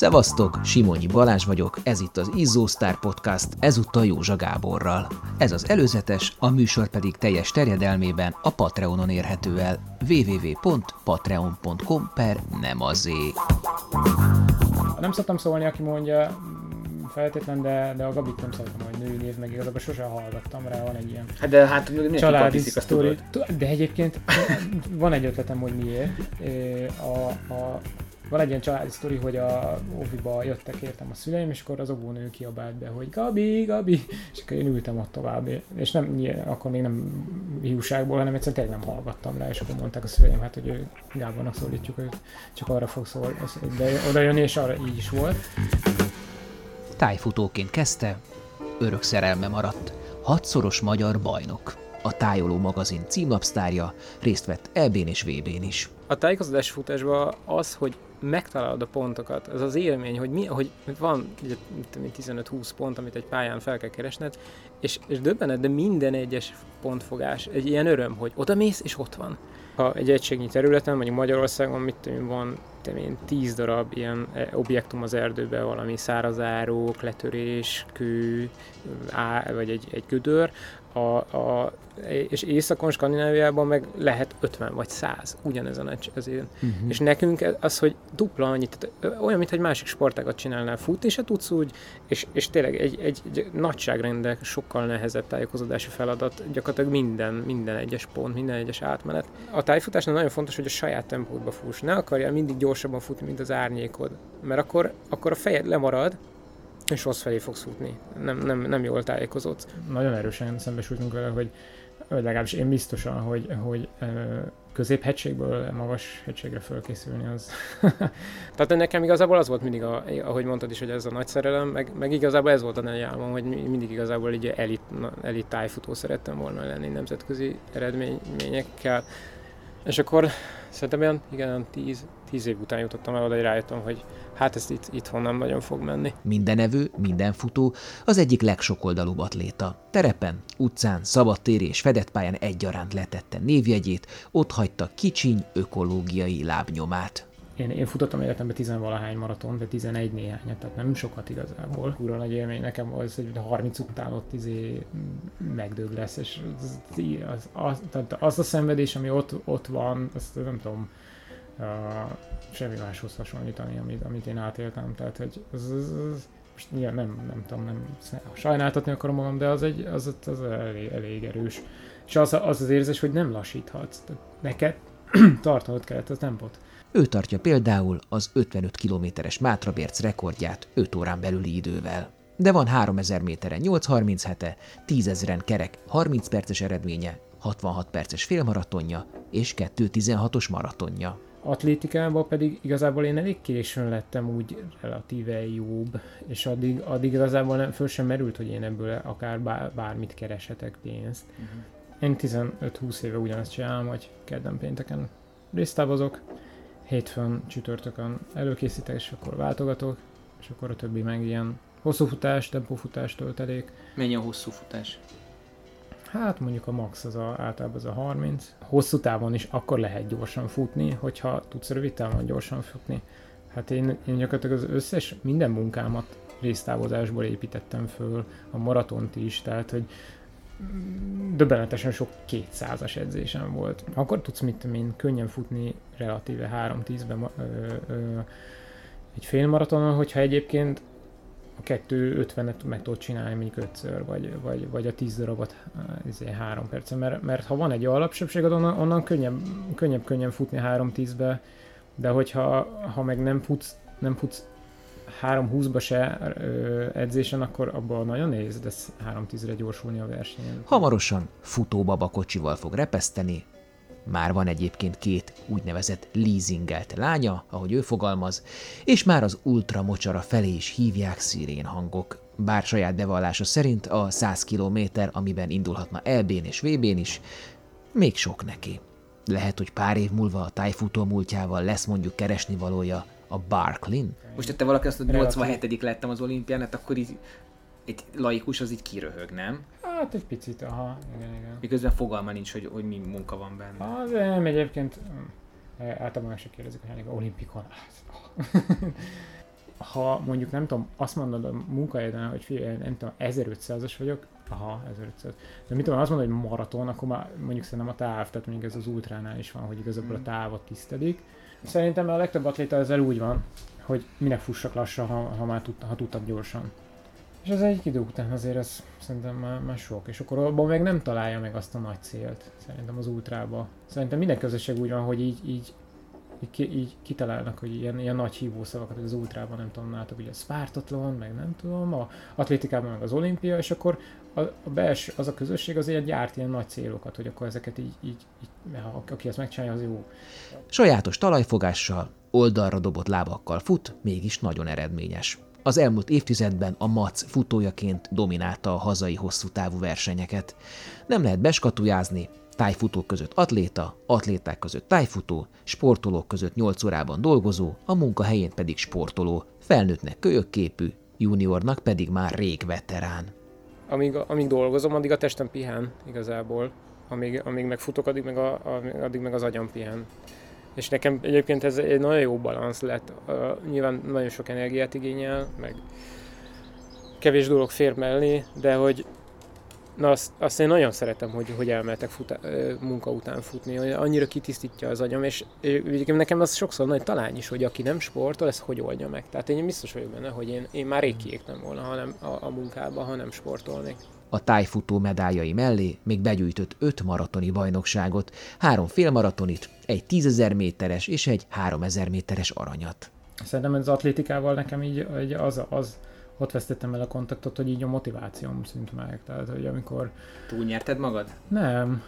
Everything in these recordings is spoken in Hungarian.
Szevasztok, Simonyi Balázs vagyok, ez itt az Izzó Star Podcast, ezúttal Józsa Gáborral. Ez az előzetes, a műsor pedig teljes terjedelmében a Patreonon érhető el www.patreon.com per nem azé. Nem szoktam szólni, aki mondja, feltétlen, de, de a Gabit nem szeretem, hogy női név, meg igazából sosem hallgattam rá, van egy ilyen Hát de hát családi sztori. De egyébként van egy ötletem, hogy miért. A, a, van egy ilyen családi sztori, hogy a óviba jöttek értem a szüleim, és akkor az óvónő kiabált be, hogy Gabi, Gabi, és akkor én ültem ott tovább, és nem, akkor még nem hiúságból, hanem egyszerűen tényleg nem hallgattam rá, és akkor mondták a szüleim, hát, hogy ő Gábornak szólítjuk őt, csak arra fog szól, de oda jönni, és arra így is volt. Tájfutóként kezdte, örök szerelme maradt, hatszoros magyar bajnok. A Tájoló magazin címlapsztárja, részt vett EB-n és VB-n is. A tájékozódási futásban az, hogy megtalálod a pontokat, az az élmény, hogy, mi, hogy van ugye, mit tudom én, 15-20 pont, amit egy pályán fel kell keresned, és, és döbbened, de minden egyes pontfogás egy ilyen öröm, hogy oda mész, és ott van. Ha egy egységnyi területen, mondjuk Magyarországon, mit tudom van én, 10 darab ilyen eh, objektum az erdőben, valami szárazárók, letörés, kő, á, vagy egy, egy gödör, a, a, és északon, Skandináviában meg lehet 50 vagy 100 ugyanezen azért. Uh-huh. És nekünk az, hogy dupla annyit, tehát olyan, mintha egy másik sportágat csinálnál, futni se tudsz úgy, és, és tényleg egy, egy, egy nagyságrendek sokkal nehezebb tájékozódási feladat, gyakorlatilag minden, minden egyes pont, minden egyes átmenet. A tájfutásnál nagyon fontos, hogy a saját tempódba fuss, ne akarjál mindig gyorsabban futni, mint az árnyékod, mert akkor, akkor a fejed lemarad, és rossz felé fogsz futni. Nem, nem, nem jól tájékozódsz. nagyon erősen szembesültünk vele, hogy legalábbis én biztosan, hogy, hogy középhegységből magas hegységre fölkészülni az. Tehát nekem igazából az volt mindig, a, ahogy mondtad is, hogy ez a nagy szerelem, meg, meg igazából ez volt a nagy álmom, hogy mindig igazából egy elit, elit tájfutó szerettem volna lenni nemzetközi eredményekkel. És akkor szerintem olyan, igen, tíz, tíz év után jutottam el oda, hogy rájöttem, hogy hát ezt itt, itthon nem nagyon fog menni. Minden evő, minden futó az egyik legsokoldalúbb atléta. Terepen, utcán, szabadtéri és fedett pályán egyaránt letette névjegyét, ott hagyta kicsiny ökológiai lábnyomát. Én, én futottam életemben tizenvalahány maraton, de 11 néhányat, tehát nem sokat igazából. Kurva nagy élmény nekem az, hogy 30 után ott izé megdög lesz, és az, az, az, tehát az a szenvedés, ami ott, ott van, azt nem tudom, uh, semmi máshoz hasonlítani, amit, amit én átéltem. Tehát, hogy az, az, az most nyilván nem, nem tudom, nem sajnáltatni akarom magam, de az, egy, az, az elég, elég erős. És az, az az érzés, hogy nem lassíthatsz. Neked tartanod kellett a tempót. Ő tartja például az 55 kilométeres Mátrabérc rekordját 5 órán belüli idővel. De van 3000 méteren 8.37-e, 10 ezeren kerek 30 perces eredménye, 66 perces félmaratonja és 2.16-os maratonja. Atlétikában pedig igazából én elég későn lettem úgy relatíve jobb, és addig, addig igazából nem, föl sem merült, hogy én ebből akár bár, bármit kereshetek pénzt. Uh-huh. Én 15-20 éve ugyanazt csinálom, hogy kedden pénteken résztávozok, hétfőn, csütörtökön előkészítek, és akkor váltogatok, és akkor a többi meg ilyen hosszú futás, tempófutás töltelék. Mennyi a hosszú futás? Hát mondjuk a max az a, általában az a 30. Hosszú távon is akkor lehet gyorsan futni, hogyha tudsz rövid távon gyorsan futni. Hát én, én gyakorlatilag az összes, minden munkámat résztávozásból építettem föl, a maratont is, tehát hogy döbbenetesen sok 200-as edzésem volt. Akkor tudsz, mit én, könnyen futni relatíve 3-10-ben egy félmaratonon, hogyha egyébként a 2.50-et meg tudod csinálni mondjuk ötször, vagy, vagy, vagy a 10 darabot izé, 3 percen, mert, mert ha van egy alapsebséged, onnan, onnan könnyebb, könnyebb, könnyen futni 3-10-be, de hogyha ha meg nem futsz, nem futsz 3-20-ba se edzésen, akkor abban nagyon nehéz lesz 3-10-re gyorsulni a versenyen. Hamarosan futóbaba kocsival fog repeszteni, már van egyébként két úgynevezett leasingelt lánya, ahogy ő fogalmaz, és már az ultra mocsara felé is hívják szirén hangok. Bár saját bevallása szerint a 100 km, amiben indulhatna EB-n és VB-n is, még sok neki. Lehet, hogy pár év múlva a tájfutó múltjával lesz mondjuk keresni valója a Barklin. Most ha te valaki azt mondja, 87 lettem az olimpián, hát akkor így egy laikus az így kiröhög, nem? Hát egy picit, aha, igen, igen. Miközben fogalma nincs, hogy, hogy mi munka van benne. Ah, de nem, egyébként mm, általában se kérdezik, hogy hány olimpikon. ha mondjuk nem tudom, azt mondod a munkahelyeden, hogy figyelj, nem tudom, 1500-as vagyok, aha, 1500. De mit tudom, azt mondod, hogy maraton, akkor már mondjuk szerintem a táv, tehát mondjuk ez az ultránál is van, hogy igazából a Hmm. távot tisztelik. Szerintem a legtöbb atléta ezzel úgy van, hogy minek fussak lassan, ha, ha már tud, ha tudtak gyorsan. És ez egy idő után azért ez szerintem már, már sok, és akkor abban meg nem találja meg azt a nagy célt, szerintem az ultrába. Szerintem minden közösség úgy van, hogy így, így, így, így kitalálnak, hogy ilyen, ilyen nagy hívószavakat, hogy az ultrában nem tudom, látok, ugye a Spartathlon, meg nem tudom, a atlétikában meg az olimpia, és akkor a, belső, az a közösség azért gyárt ilyen nagy célokat, hogy akkor ezeket így, így, így ha, aki ezt megcsinálja, az jó. Sajátos talajfogással, oldalra dobott lábakkal fut, mégis nagyon eredményes. Az elmúlt évtizedben a MAC futójaként dominálta a hazai hosszú távú versenyeket. Nem lehet beskatujázni, tájfutók között atléta, atléták között tájfutó, sportolók között 8 órában dolgozó, a munkahelyén pedig sportoló, felnőttnek kölyökképű, juniornak pedig már rég veterán. Amíg, amíg dolgozom, addig a testem pihen igazából. Amíg, amíg meg futok, addig meg, a, addig meg az agyam pihen. És nekem egyébként ez egy nagyon jó balansz lett. Uh, nyilván nagyon sok energiát igényel, meg kevés dolog fér mellé, de hogy na azt, azt én nagyon szeretem, hogy, hogy elmehetek futa, munka után futni, hogy annyira kitisztítja az agyam, és egyébként nekem az sokszor nagy talány is, hogy aki nem sportol, ezt hogy oldja meg. Tehát én biztos vagyok benne, hogy én, én már rég kiégtem volna, hanem a, a munkába, ha nem sportolnék. A tájfutó medáljai mellé még begyűjtött öt maratoni bajnokságot, három félmaratonit, egy 10.000 méteres és egy 3.000 méteres aranyat. Szerintem az atlétikával nekem így, így az, az, ott vesztettem el a kontaktot, hogy így a motivációm szűnt meg. Tehát, hogy amikor Túlnyerted magad? nem,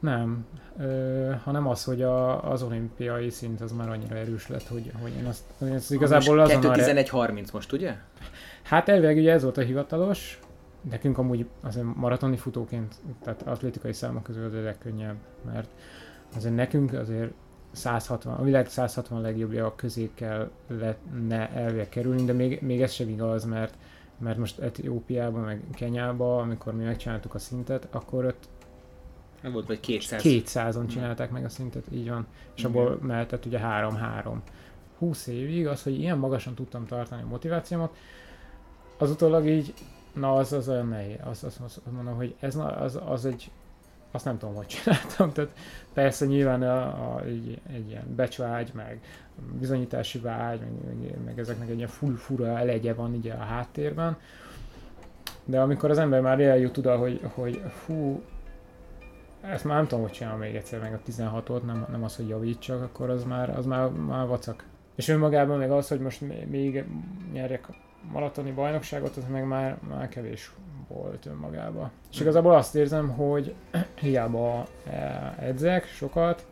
nem, ö, hanem az, hogy a, az olimpiai szint az már annyira erős lett, hogy, hogy én azt, hogy ezt igazából most azon a... 2.11.30 most, ugye? Hát elvileg ugye ez volt a hivatalos, nekünk amúgy azért maratoni futóként, tehát atlétikai számok közül az a legkönnyebb, mert azért nekünk azért 160, a világ 160 legjobbja közé kell ne elvileg kerülni, de még, még ez sem igaz, mert, mert most Etiópiában, meg Kenyában, amikor mi megcsináltuk a szintet, akkor ott Nem volt vagy 200. 200-on csinálták meg a szintet, így van, és Igen. abból mehetett ugye 3-3. 20 évig az, hogy ilyen magasan tudtam tartani a motivációmat, az utólag így, na az, az olyan nehéz, az, az, az, az mondom, hogy ez az, az egy, azt nem tudom, hogy csináltam, tehát persze nyilván a, a, egy, egy ilyen becsvágy, meg bizonyítási vágy, meg, meg, meg ezeknek egy ilyen full fura elegye van ugye a háttérben, de amikor az ember már eljut oda, hogy, hogy fú, ezt már nem tudom, hogy csinálom még egyszer meg a 16-ot, nem, nem az, hogy javítsak, akkor az már, az már, már vacak. És önmagában meg az, hogy most még nyerjek maratoni bajnokságot, az meg már, már kevés volt önmagában. És igazából azt érzem, hogy hiába eh, edzek sokat,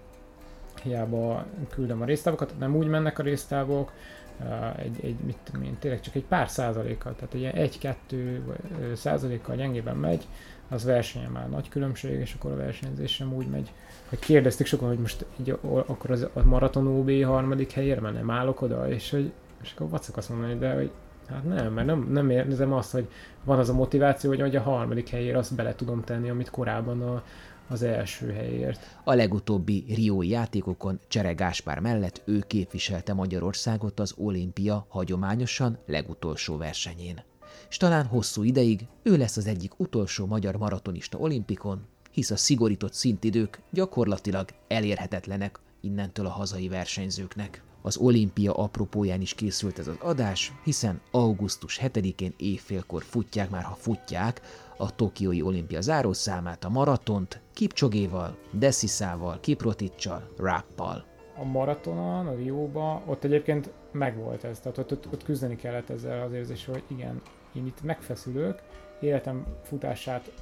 hiába küldöm a résztávokat, nem úgy mennek a résztávok, eh, egy, egy mit tudom én, tényleg csak egy pár százalékkal, tehát egy egy-kettő ö, százalékkal gyengében megy, az versenyen már nagy különbség, és akkor a versenyzés sem úgy megy. Hogy kérdezték sokan, hogy most így, akkor az, a maraton OB harmadik helyére mert nem állok oda, és hogy és akkor vacak azt mondani, de hogy hát nem, mert nem, nem érzem azt, hogy van az a motiváció, hogy, hogy a harmadik helyért azt bele tudom tenni, amit korábban a, az első helyért. A legutóbbi Riói játékokon Csere Gáspár mellett ő képviselte Magyarországot az olimpia hagyományosan legutolsó versenyén. És talán hosszú ideig ő lesz az egyik utolsó magyar maratonista olimpikon, hisz a szigorított szintidők gyakorlatilag elérhetetlenek innentől a hazai versenyzőknek. Az olimpia apropóján is készült ez az adás, hiszen augusztus 7-én évfélkor futják már, ha futják, a Tokiói olimpia zárószámát, a maratont, Kipcsogéval, Desiszával, Kiproticsal, Rappal. A maratonon, a Rióba, ott egyébként megvolt ez, tehát ott, ott, ott küzdeni kellett ezzel az érzéssel, hogy igen, én itt megfeszülök, életem futását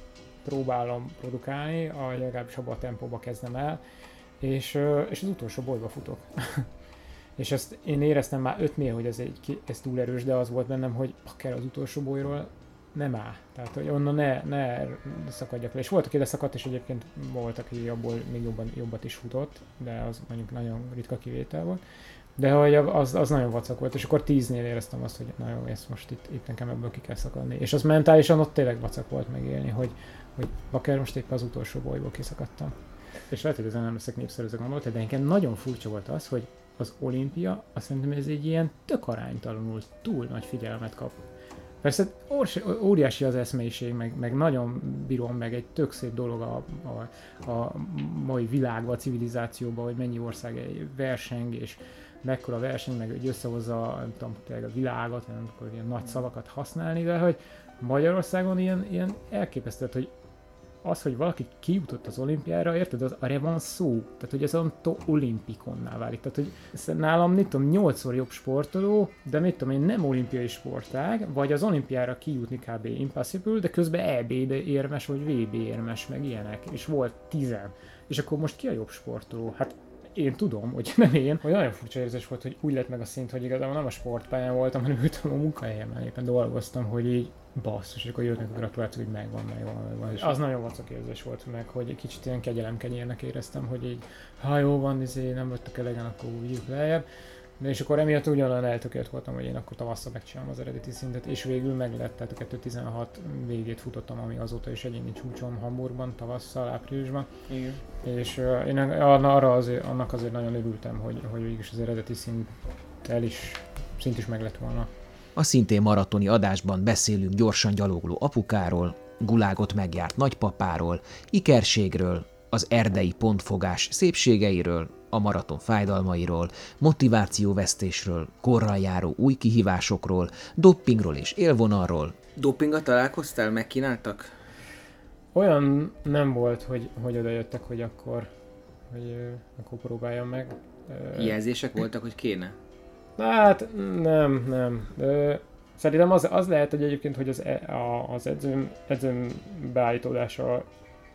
próbálom produkálni, a legalábbis abban a tempóba kezdem el, és, és az utolsó bolyba futok. és ezt én éreztem már ötnél, hogy ez, egy, ez túl erős, de az volt bennem, hogy akár az utolsó bolyról nem áll. Tehát, hogy onnan ne, ne szakadjak le. És volt, aki leszakadt, és egyébként volt, aki abból még jobban, jobbat is futott, de az mondjuk nagyon ritka kivétel volt. De hogy az, az nagyon vacak volt, és akkor tíznél éreztem azt, hogy na jó, ezt most itt, itt nekem ebből ki kell szakadni. És az mentálisan ott tényleg vacak volt megélni, hogy, hogy akár most éppen az utolsó bolyból kiszakadtam. És lehet, hogy ezen nem leszek népszerű ez a gondolat, de nekem nagyon furcsa volt az, hogy az olimpia, azt szerintem ez egy ilyen tök aránytalanul túl nagy figyelmet kap. Persze óriási az eszmeiség, meg, meg nagyon bírom, meg egy tök szép dolog a, a, a mai világban, a civilizációban, hogy mennyi ország egy verseng, és mekkora verseny, meg hogy összehozza nem tudom, a világot, nem akkor ilyen nagy szavakat használni, de hogy Magyarországon ilyen, ilyen elképesztő, hogy az, hogy valaki kijutott az olimpiára, érted, az arra van szó. Tehát, hogy ez a olimpikonná válik. Tehát, hogy nálam, mit tudom, nyolcszor jobb sportoló, de mit tudom én, nem olimpiai sportág, vagy az olimpiára kijutni kb. impossible, de közben EB érmes, vagy VB érmes, meg ilyenek. És volt tizen. És akkor most ki a jobb sportoló? Hát én tudom, hogy nem én, hogy nagyon furcsa érzés volt, hogy úgy lett meg a szint, hogy igazából nem a sportpályán voltam, hanem ültem a munkahelyemen, éppen dolgoztam, hogy így basszus, és akkor jönnek a gratulációk, hogy megvan, megvan, megvan. És az nagyon vacak érzés volt meg, hogy egy kicsit ilyen kegyelemkenyérnek éreztem, hogy így, ha jó van, izé, nem vagytok elegen, akkor úgy lejjebb. De és akkor emiatt ugyanolyan eltökélt voltam, hogy én akkor tavasszal megcsinálom az eredeti szintet, és végül meg lett, tehát a 2016 végét futottam, ami azóta is egyéni csúcsom Hamburgban, tavasszal, áprilisban. Igen. És uh, én arra azért, annak azért nagyon örültem, hogy, hogy végig az eredeti szint el is, szint is meg lett volna. A szintén maratoni adásban beszélünk gyorsan gyalogló apukáról, gulágot megjárt nagypapáról, ikerségről, az erdei pontfogás szépségeiről, a maraton fájdalmairól, motivációvesztésről, korral járó új kihívásokról, doppingról és élvonalról. Doppinga találkoztál, megkínáltak? Olyan nem volt, hogy, hogy oda jöttek, hogy akkor, hogy akkor próbáljam meg. Jelzések voltak, hogy kéne? Hát nem, nem. De szerintem az, az lehet, hogy egyébként, hogy az, e, a, az edzőm, edzőm beállítódása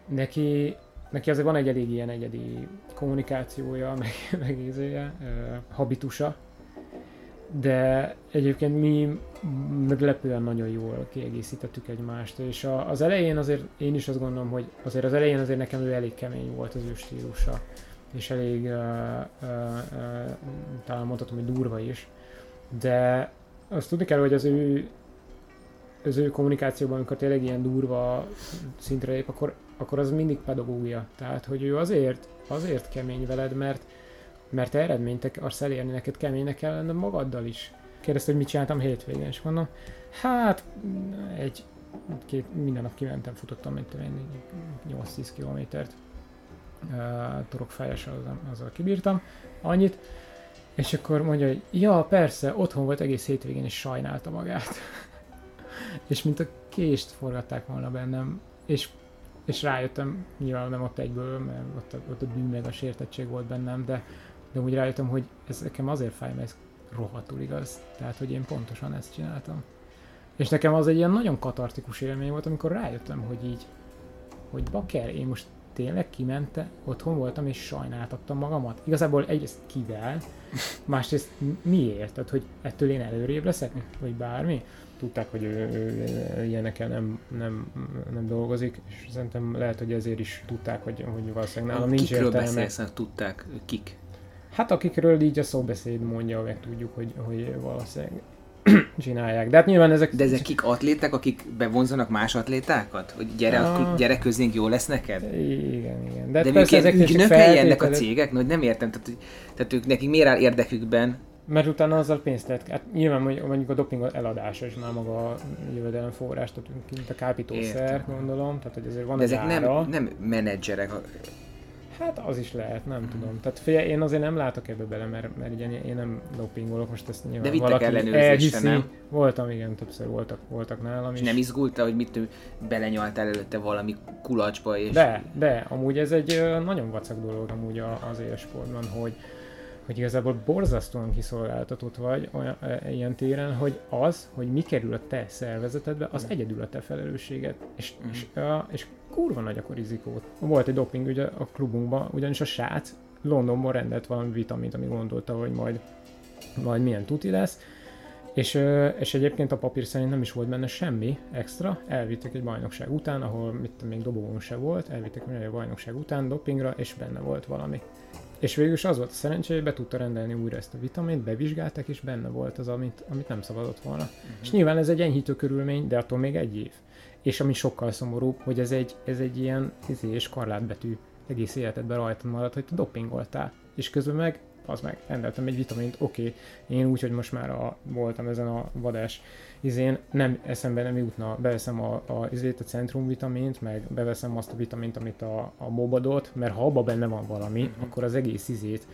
neki, neki azért van egy elég ilyen egyedi kommunikációja, meg, meg ízője, habitusa, de egyébként mi meglepően nagyon jól kiegészítettük egymást, és a, az elején azért én is azt gondolom, hogy azért az elején azért nekem ő elég kemény volt az ő stílusa és elég, uh, uh, uh, talán mondhatom, hogy durva is, de azt tudni kell, hogy az ő, az ő kommunikációban, amikor tényleg ilyen durva szintre lép, akkor, akkor az mindig pedagógia. Tehát, hogy ő azért, azért kemény veled, mert, mert eredményt akarsz elérni, neked keménynek kell lenned magaddal is. Kérdezte, hogy mit csináltam hétvégén, és mondom, hát egy, két, minden nap kimentem, futottam, mint 8-10 kilométert torokfájással azzal, azzal kibírtam, annyit, és akkor mondja, hogy ja, persze, otthon volt egész hétvégén, és sajnálta magát. és mint a kést forgatták volna bennem, és, és rájöttem, nyilván nem ott egyből, mert ott, a, ott a bűn meg a sértettség volt bennem, de, de úgy rájöttem, hogy ez nekem azért fáj, mert ez rohadtul igaz. Tehát, hogy én pontosan ezt csináltam. És nekem az egy ilyen nagyon katartikus élmény volt, amikor rájöttem, hogy így, hogy baker, én most tényleg kimente, otthon voltam és sajnáltattam magamat. Igazából egyrészt kivel, másrészt miért? Tehát, hogy ettől én előrébb leszek, vagy bármi? Tudták, hogy ő, ő, ő ilyenekkel nem, nem, nem dolgozik, és szerintem lehet, hogy ezért is tudták, hogy, hogy valószínűleg nálam nincs Kikről értelme. beszélsz, tudták, kik? Hát akikről így a szóbeszéd mondja, meg tudjuk, hogy, hogy valószínűleg csinálják. De hát nyilván ezek... De ezek kik atléták, akik bevonzanak más atlétákat? Hogy gyere, a... gyere közénk, jó lesz neked? Igen, igen. De, De persze ezek ügynökei ennek a cégek? No, nem értem, tehát, tehát ők nekik miért áll érdekükben? Mert utána azzal pénzt lehet, hát nyilván mondjuk a doping eladása is már maga a jövedelem forrás, tehát mint a kábítószer, gondolom, tehát hogy azért van De ezek nem, nem menedzserek, Hát az is lehet, nem hmm. tudom. Tehát figyelj, én azért nem látok ebbe bele, mert, mert ugye én nem dopingolok, most ezt nyilván De valaki ellenőrzésre, nem? Voltam, igen, többször voltak, voltak nálam és is. nem izgulta, hogy mit belenyaltál előtte valami kulacsba és... De, de, amúgy ez egy nagyon vacak dolog amúgy az élsportban, hogy hogy igazából borzasztóan kiszolgáltatott vagy olyan, e, ilyen téren, hogy az, hogy mi kerül a te szervezetedbe, az mm. egyedül a te felelősséged. És, mm. és, a, és kurva nagy akkor rizikót. Volt egy doping ugye a klubunkban, ugyanis a srác Londonból rendelt valami vitamint, ami gondolta, hogy majd, majd milyen tuti lesz, és, és egyébként a papír szerint nem is volt benne semmi extra, elvitték egy bajnokság után, ahol mit még dobogón se volt, elvitték egy bajnokság után dopingra, és benne volt valami. És végül is az volt a szerencsé, hogy be tudta rendelni újra ezt a vitamint, bevizsgálták, és benne volt az, amit, amit nem szabadott volna. Uh-huh. És nyilván ez egy enyhítő körülmény, de attól még egy év. És ami sokkal szomorúbb, hogy ez egy, ez egy ilyen izé és karlátbetű egész életedben rajta marad, hogy te dopingoltál. És közben meg az meg, rendeltem egy vitamint, oké, okay. én úgy, hogy most már a, voltam ezen a vadás izén, nem, eszembe nem jutna, beveszem a, a, izét, a centrumvitamint, meg beveszem azt a vitamint, amit a, a mobadot, mert ha abban benne van valami, mm-hmm. akkor az egész izét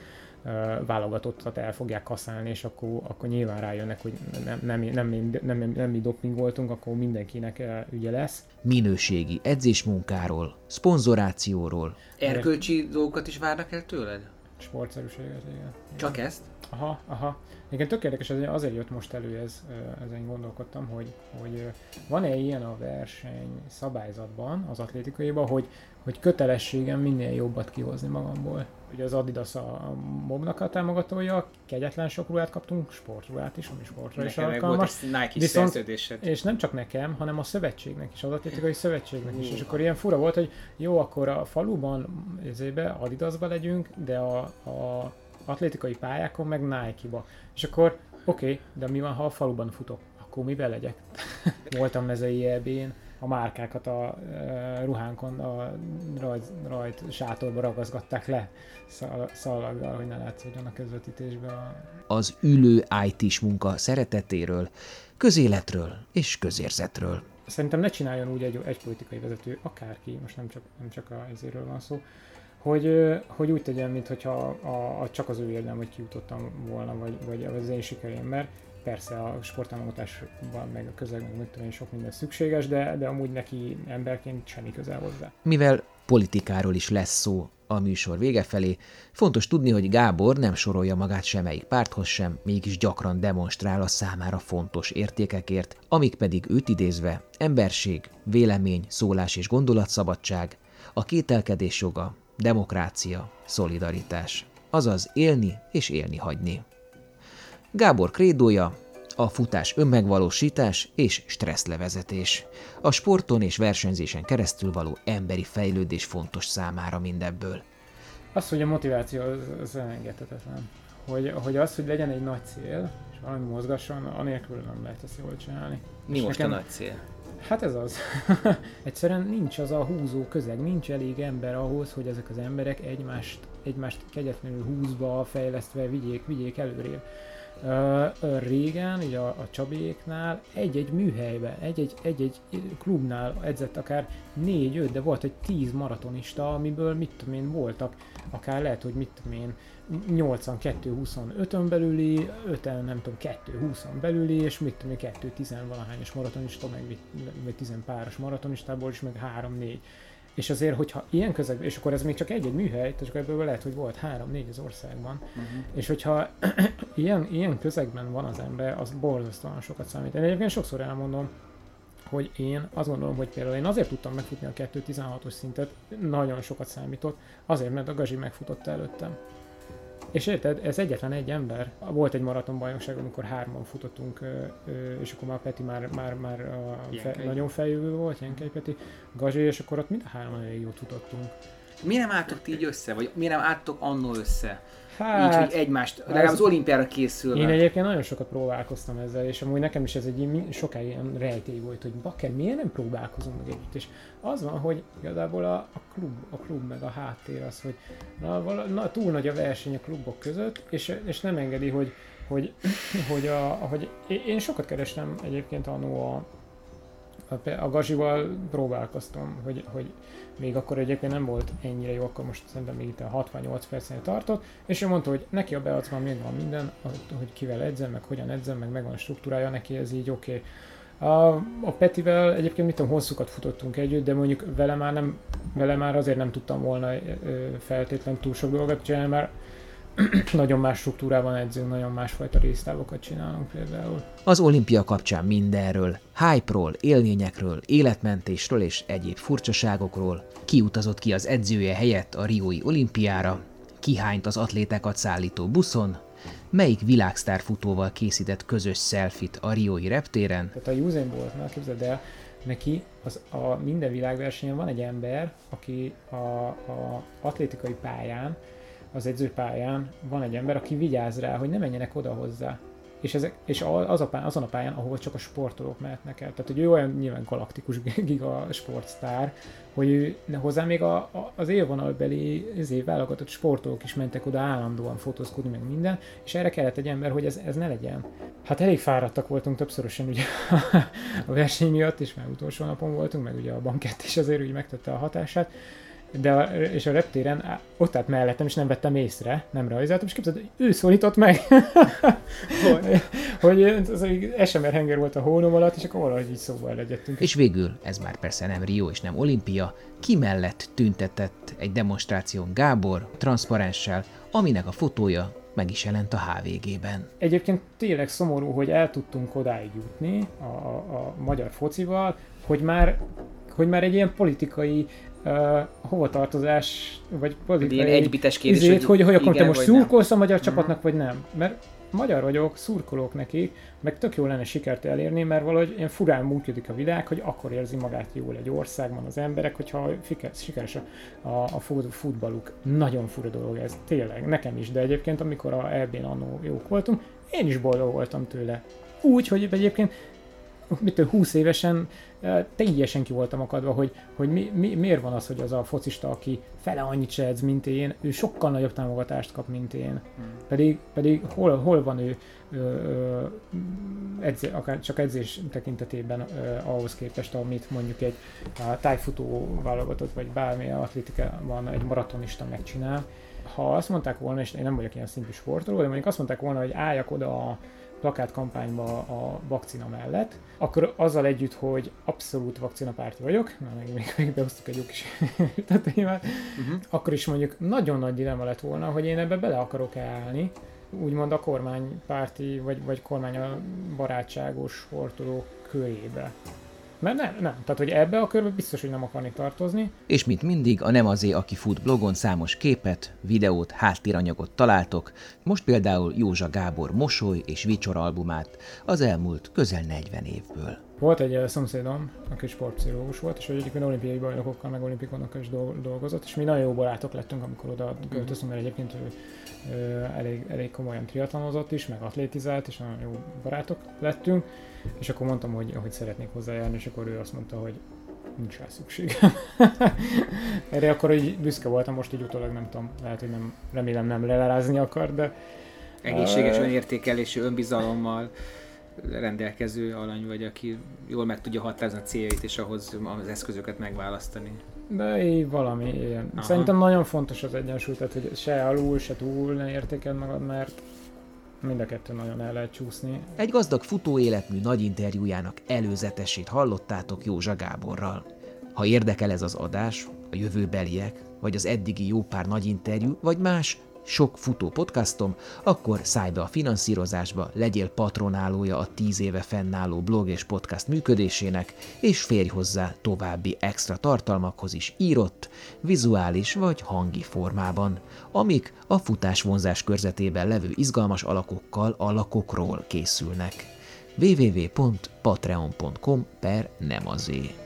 válogatottat el fogják kaszálni, és akkor, akkor nyilván rájönnek, hogy nem, nem, nem, nem, nem, nem mi doping voltunk, akkor mindenkinek ügye lesz. Minőségi edzésmunkáról, szponzorációról. Erkölcsi dolgokat is várnak el tőled? Sportszerűséget, igen. Csak ezt? Aha, aha. Igen, tök érdekes, azért jött most elő ez, ezen gondolkodtam, hogy, hogy van-e ilyen a verseny szabályzatban, az atlétikaiban, hogy, hogy kötelességem minél jobbat kihozni magamból. Ugye az Adidas a mobnak a támogatója, kegyetlen sok ruhát kaptunk, sportruhát is, ami sportra nekem is alkalmas. Volt Nike Viszont, És nem csak nekem, hanem a szövetségnek is, az atlétikai szövetségnek is. És akkor ilyen fura volt, hogy jó, akkor a faluban ezébe, Adidasba legyünk, de a, a atlétikai pályákon meg Nike-ba. És akkor oké, okay, de mi van, ha a faluban futok? Akkor mivel legyek? Voltam mezei EB-n, a márkákat a e, ruhánkon a rajt, rajt sátorba ragaszgatták le szallaggal, hogy ne látszódjon a közvetítésbe. A... Az ülő IT-s munka szeretetéről, közéletről és közérzetről. Szerintem ne csináljon úgy egy, egy politikai vezető, akárki, most nem csak, nem csak a ezéről van szó, hogy, hogy úgy tegyen, mintha a, a, csak az ő érdem, hogy kijutottam volna, vagy, vagy az én sikerém, mert persze a sporttámogatásban, meg a közeg, meg tudom sok minden szükséges, de, de amúgy neki emberként semmi közel hozzá. Mivel politikáról is lesz szó a műsor vége felé, fontos tudni, hogy Gábor nem sorolja magát semmelyik párthoz sem, mégis gyakran demonstrál a számára fontos értékekért, amik pedig őt idézve emberség, vélemény, szólás és gondolatszabadság, a kételkedés joga, demokrácia, szolidaritás, azaz élni és élni hagyni. Gábor krédója a futás önmegvalósítás és stresszlevezetés. A sporton és versenyzésen keresztül való emberi fejlődés fontos számára mindebből. Az, hogy a motiváció az, az elengedhetetlen. Hogy, hogy az, hogy legyen egy nagy cél, és valami mozgasson, anélkül nem lehet ezt jól csinálni. Mi és most nekem, a nagy cél? Hát ez az. Egyszerűen nincs az a húzó közeg, nincs elég ember ahhoz, hogy ezek az emberek egymást, egymást kegyetlenül húzva, fejlesztve vigyék, vigyék előrébb. Régen, ugye a, a Csabiéknál egy-egy műhelybe, egy-egy, egy-egy klubnál edzett akár négy-öt, de volt egy tíz maratonista, amiből mit tudom én voltak, akár lehet, hogy mit tudom én, 82-25-ön belüli, 5 nem tudom, 2-20-on belüli, és mit tudom, 2-10 valahányos maratonista, meg, meg 10 páros maratonistából is, meg 3-4. És azért, hogyha ilyen közegben, és akkor ez még csak egy-egy műhely, tehát akkor ebből lehet, hogy volt három-négy az országban, uh-huh. és hogyha ilyen, ilyen közegben van az ember, az borzasztóan sokat számít. Én egyébként sokszor elmondom, hogy én azt gondolom, hogy például én azért tudtam megfutni a 2.16-os szintet, nagyon sokat számított, azért, mert a Gazi megfutotta előttem. És érted, ez egyetlen egy ember. Volt egy maratonbajnokság, amikor hárman futottunk, és akkor már Peti már, már, már fe, nagyon feljövő volt, Jenkei Peti, Gazsi, és akkor ott mind a hárman elég jót futottunk. Mi nem álltok ti így össze, vagy mi nem álltok annó össze? Hát, így, hogy egymást, legalább az olimpiára készülve. Én egyébként nagyon sokat próbálkoztam ezzel, és amúgy nekem is ez egy sokáig ilyen rejtély volt, hogy bakker, miért nem próbálkozunk meg együtt, és az van, hogy igazából a, a, klub, a klub meg a háttér az, hogy na, vala, na, túl nagy a verseny a klubok között, és, és nem engedi, hogy, hogy, hogy, a, hogy én sokat kerestem egyébként annó a, a, a Gazival próbálkoztam, hogy, hogy még akkor egyébként nem volt ennyire jó, akkor most szerintem még itt a 68 percnél tartott, és ő mondta, hogy neki a beacban még van minden, hogy kivel edzem, meg hogyan edzem, meg megvan a struktúrája, neki ez így oké. Okay. A, a Petivel egyébként mit tudom, hosszukat futottunk együtt, de mondjuk vele már, nem, vele már azért nem tudtam volna feltétlenül túl sok dolgot csinálni, mert nagyon más struktúrában edzünk, nagyon másfajta résztávokat csinálunk például. Az olimpia kapcsán mindenről, hype-ról, élményekről, életmentésről és egyéb furcsaságokról, kiutazott ki az edzője helyett a Riói olimpiára, kihányt az atlétákat szállító buszon, melyik világsztár futóval készített közös szelfit a Riói reptéren. Tehát a Usain Boltnál képzeld el, neki az a minden világversenyen van egy ember, aki a, a atlétikai pályán az edzőpályán van egy ember, aki vigyáz rá, hogy ne menjenek oda hozzá. és, ezek, és az a pályán, azon a pályán, ahol csak a sportolók mehetnek el. Tehát, hogy ő olyan nyilván galaktikus giga sportsztár, hogy ő, hozzá még a, a, az élvonalbeli ezért válogatott sportolók is mentek oda állandóan fotózkodni, meg minden, és erre kellett egy ember, hogy ez, ez ne legyen. Hát elég fáradtak voltunk többszörösen ugye a verseny miatt, és már utolsó napon voltunk, meg ugye a bankett is azért úgy megtette a hatását, de a, és a reptéren ott állt mellettem, és nem vettem észre, nem rajzoltam, és képzeld, ő szólított meg, hogy, hogy az SMR henger volt a hónom alatt, és akkor valahogy így szóval legyettünk. És végül, ez már persze nem Rio és nem olimpia, ki mellett tüntetett egy demonstráción Gábor transzparenssel, aminek a fotója meg is jelent a HVG-ben. Egyébként tényleg szomorú, hogy el tudtunk odáig jutni a, a, a magyar focival, hogy már hogy már egy ilyen politikai uh, hovatartozás, vagy politikai ilyen egybites kérdés, izét, hogy, hogy, hogy akkor te most szurkolsz a magyar uh-huh. csapatnak, vagy nem. Mert magyar vagyok, szurkolok neki, meg tök jó lenne sikert elérni, mert valahogy ilyen furán működik a világ, hogy akkor érzi magát jól egy országban az emberek, hogyha sikeres a, a, a futballuk. Nagyon fura dolog ez, tényleg, nekem is, de egyébként amikor a EB-n annó jók voltunk, én is boldog voltam tőle. Úgy, hogy egyébként mitől 20 évesen teljesen ki voltam akadva, hogy, hogy mi, mi, miért van az, hogy az a focista, aki fele annyit se edz, mint én, ő sokkal nagyobb támogatást kap, mint én. Hmm. Pedig, pedig hol, hol van ő ö, ö, edzé, akár csak edzés tekintetében ö, ahhoz képest, amit mondjuk egy a tájfutó válogatott, vagy bármi atlétikában egy maratonista megcsinál. Ha azt mondták volna, és én nem vagyok ilyen szintű sportoló, de mondjuk azt mondták volna, hogy álljak oda a plakátkampányba a vakcina mellett, akkor azzal együtt, hogy abszolút vakcinapárti vagyok, na még, még, még behoztuk egy jó kis témát, uh-huh. akkor is mondjuk nagyon nagy dilemma lett volna, hogy én ebbe bele akarok állni, úgymond a kormánypárti vagy, vagy kormány barátságos sportolók körébe. Mert nem, nem. Tehát, hogy ebbe a körbe biztos, hogy nem akarnék tartozni. És mint mindig, a Nem azé, aki fut blogon számos képet, videót, háttéranyagot találtok, most például Józsa Gábor mosoly és vicsor albumát az elmúlt közel 40 évből. Volt egy uh, szomszédom, aki sportpszichológus volt, és egyébként olimpiai bajnokokkal, meg olimpikonokkal is dolgozott, és mi nagyon jó barátok lettünk, amikor oda költöztünk, mert egyébként ő, ő elég, elég komolyan triatlonozott is, meg atlétizált, és nagyon jó barátok lettünk. És akkor mondtam, hogy, hogy szeretnék hozzájárni, és akkor ő azt mondta, hogy nincs rá szükség. Erre akkor így büszke voltam, most így utólag nem tudom, lehet, hogy nem, remélem nem lelázni akar, de... Egészséges önértékelésű önbizalommal rendelkező alany vagy, aki jól meg tudja határozni a céljait, és ahhoz az eszközöket megválasztani. De így valami ilyen. Aha. Szerintem nagyon fontos az egyensúly, tehát hogy se alul, se túl ne értékeld magad, mert Mind a kettő nagyon el lehet csúszni. Egy gazdag futóéletmű nagy interjújának előzetesét hallottátok Józsa Gáborral. Ha érdekel ez az adás, a jövőbeliek, vagy az eddigi jó pár nagy interjú, vagy más sok futó podcastom, akkor szállj be a finanszírozásba, legyél patronálója a tíz éve fennálló blog és podcast működésének, és férj hozzá további extra tartalmakhoz is írott, vizuális vagy hangi formában, amik a futás vonzás körzetében levő izgalmas alakokkal alakokról készülnek. www.patreon.com per nem azé.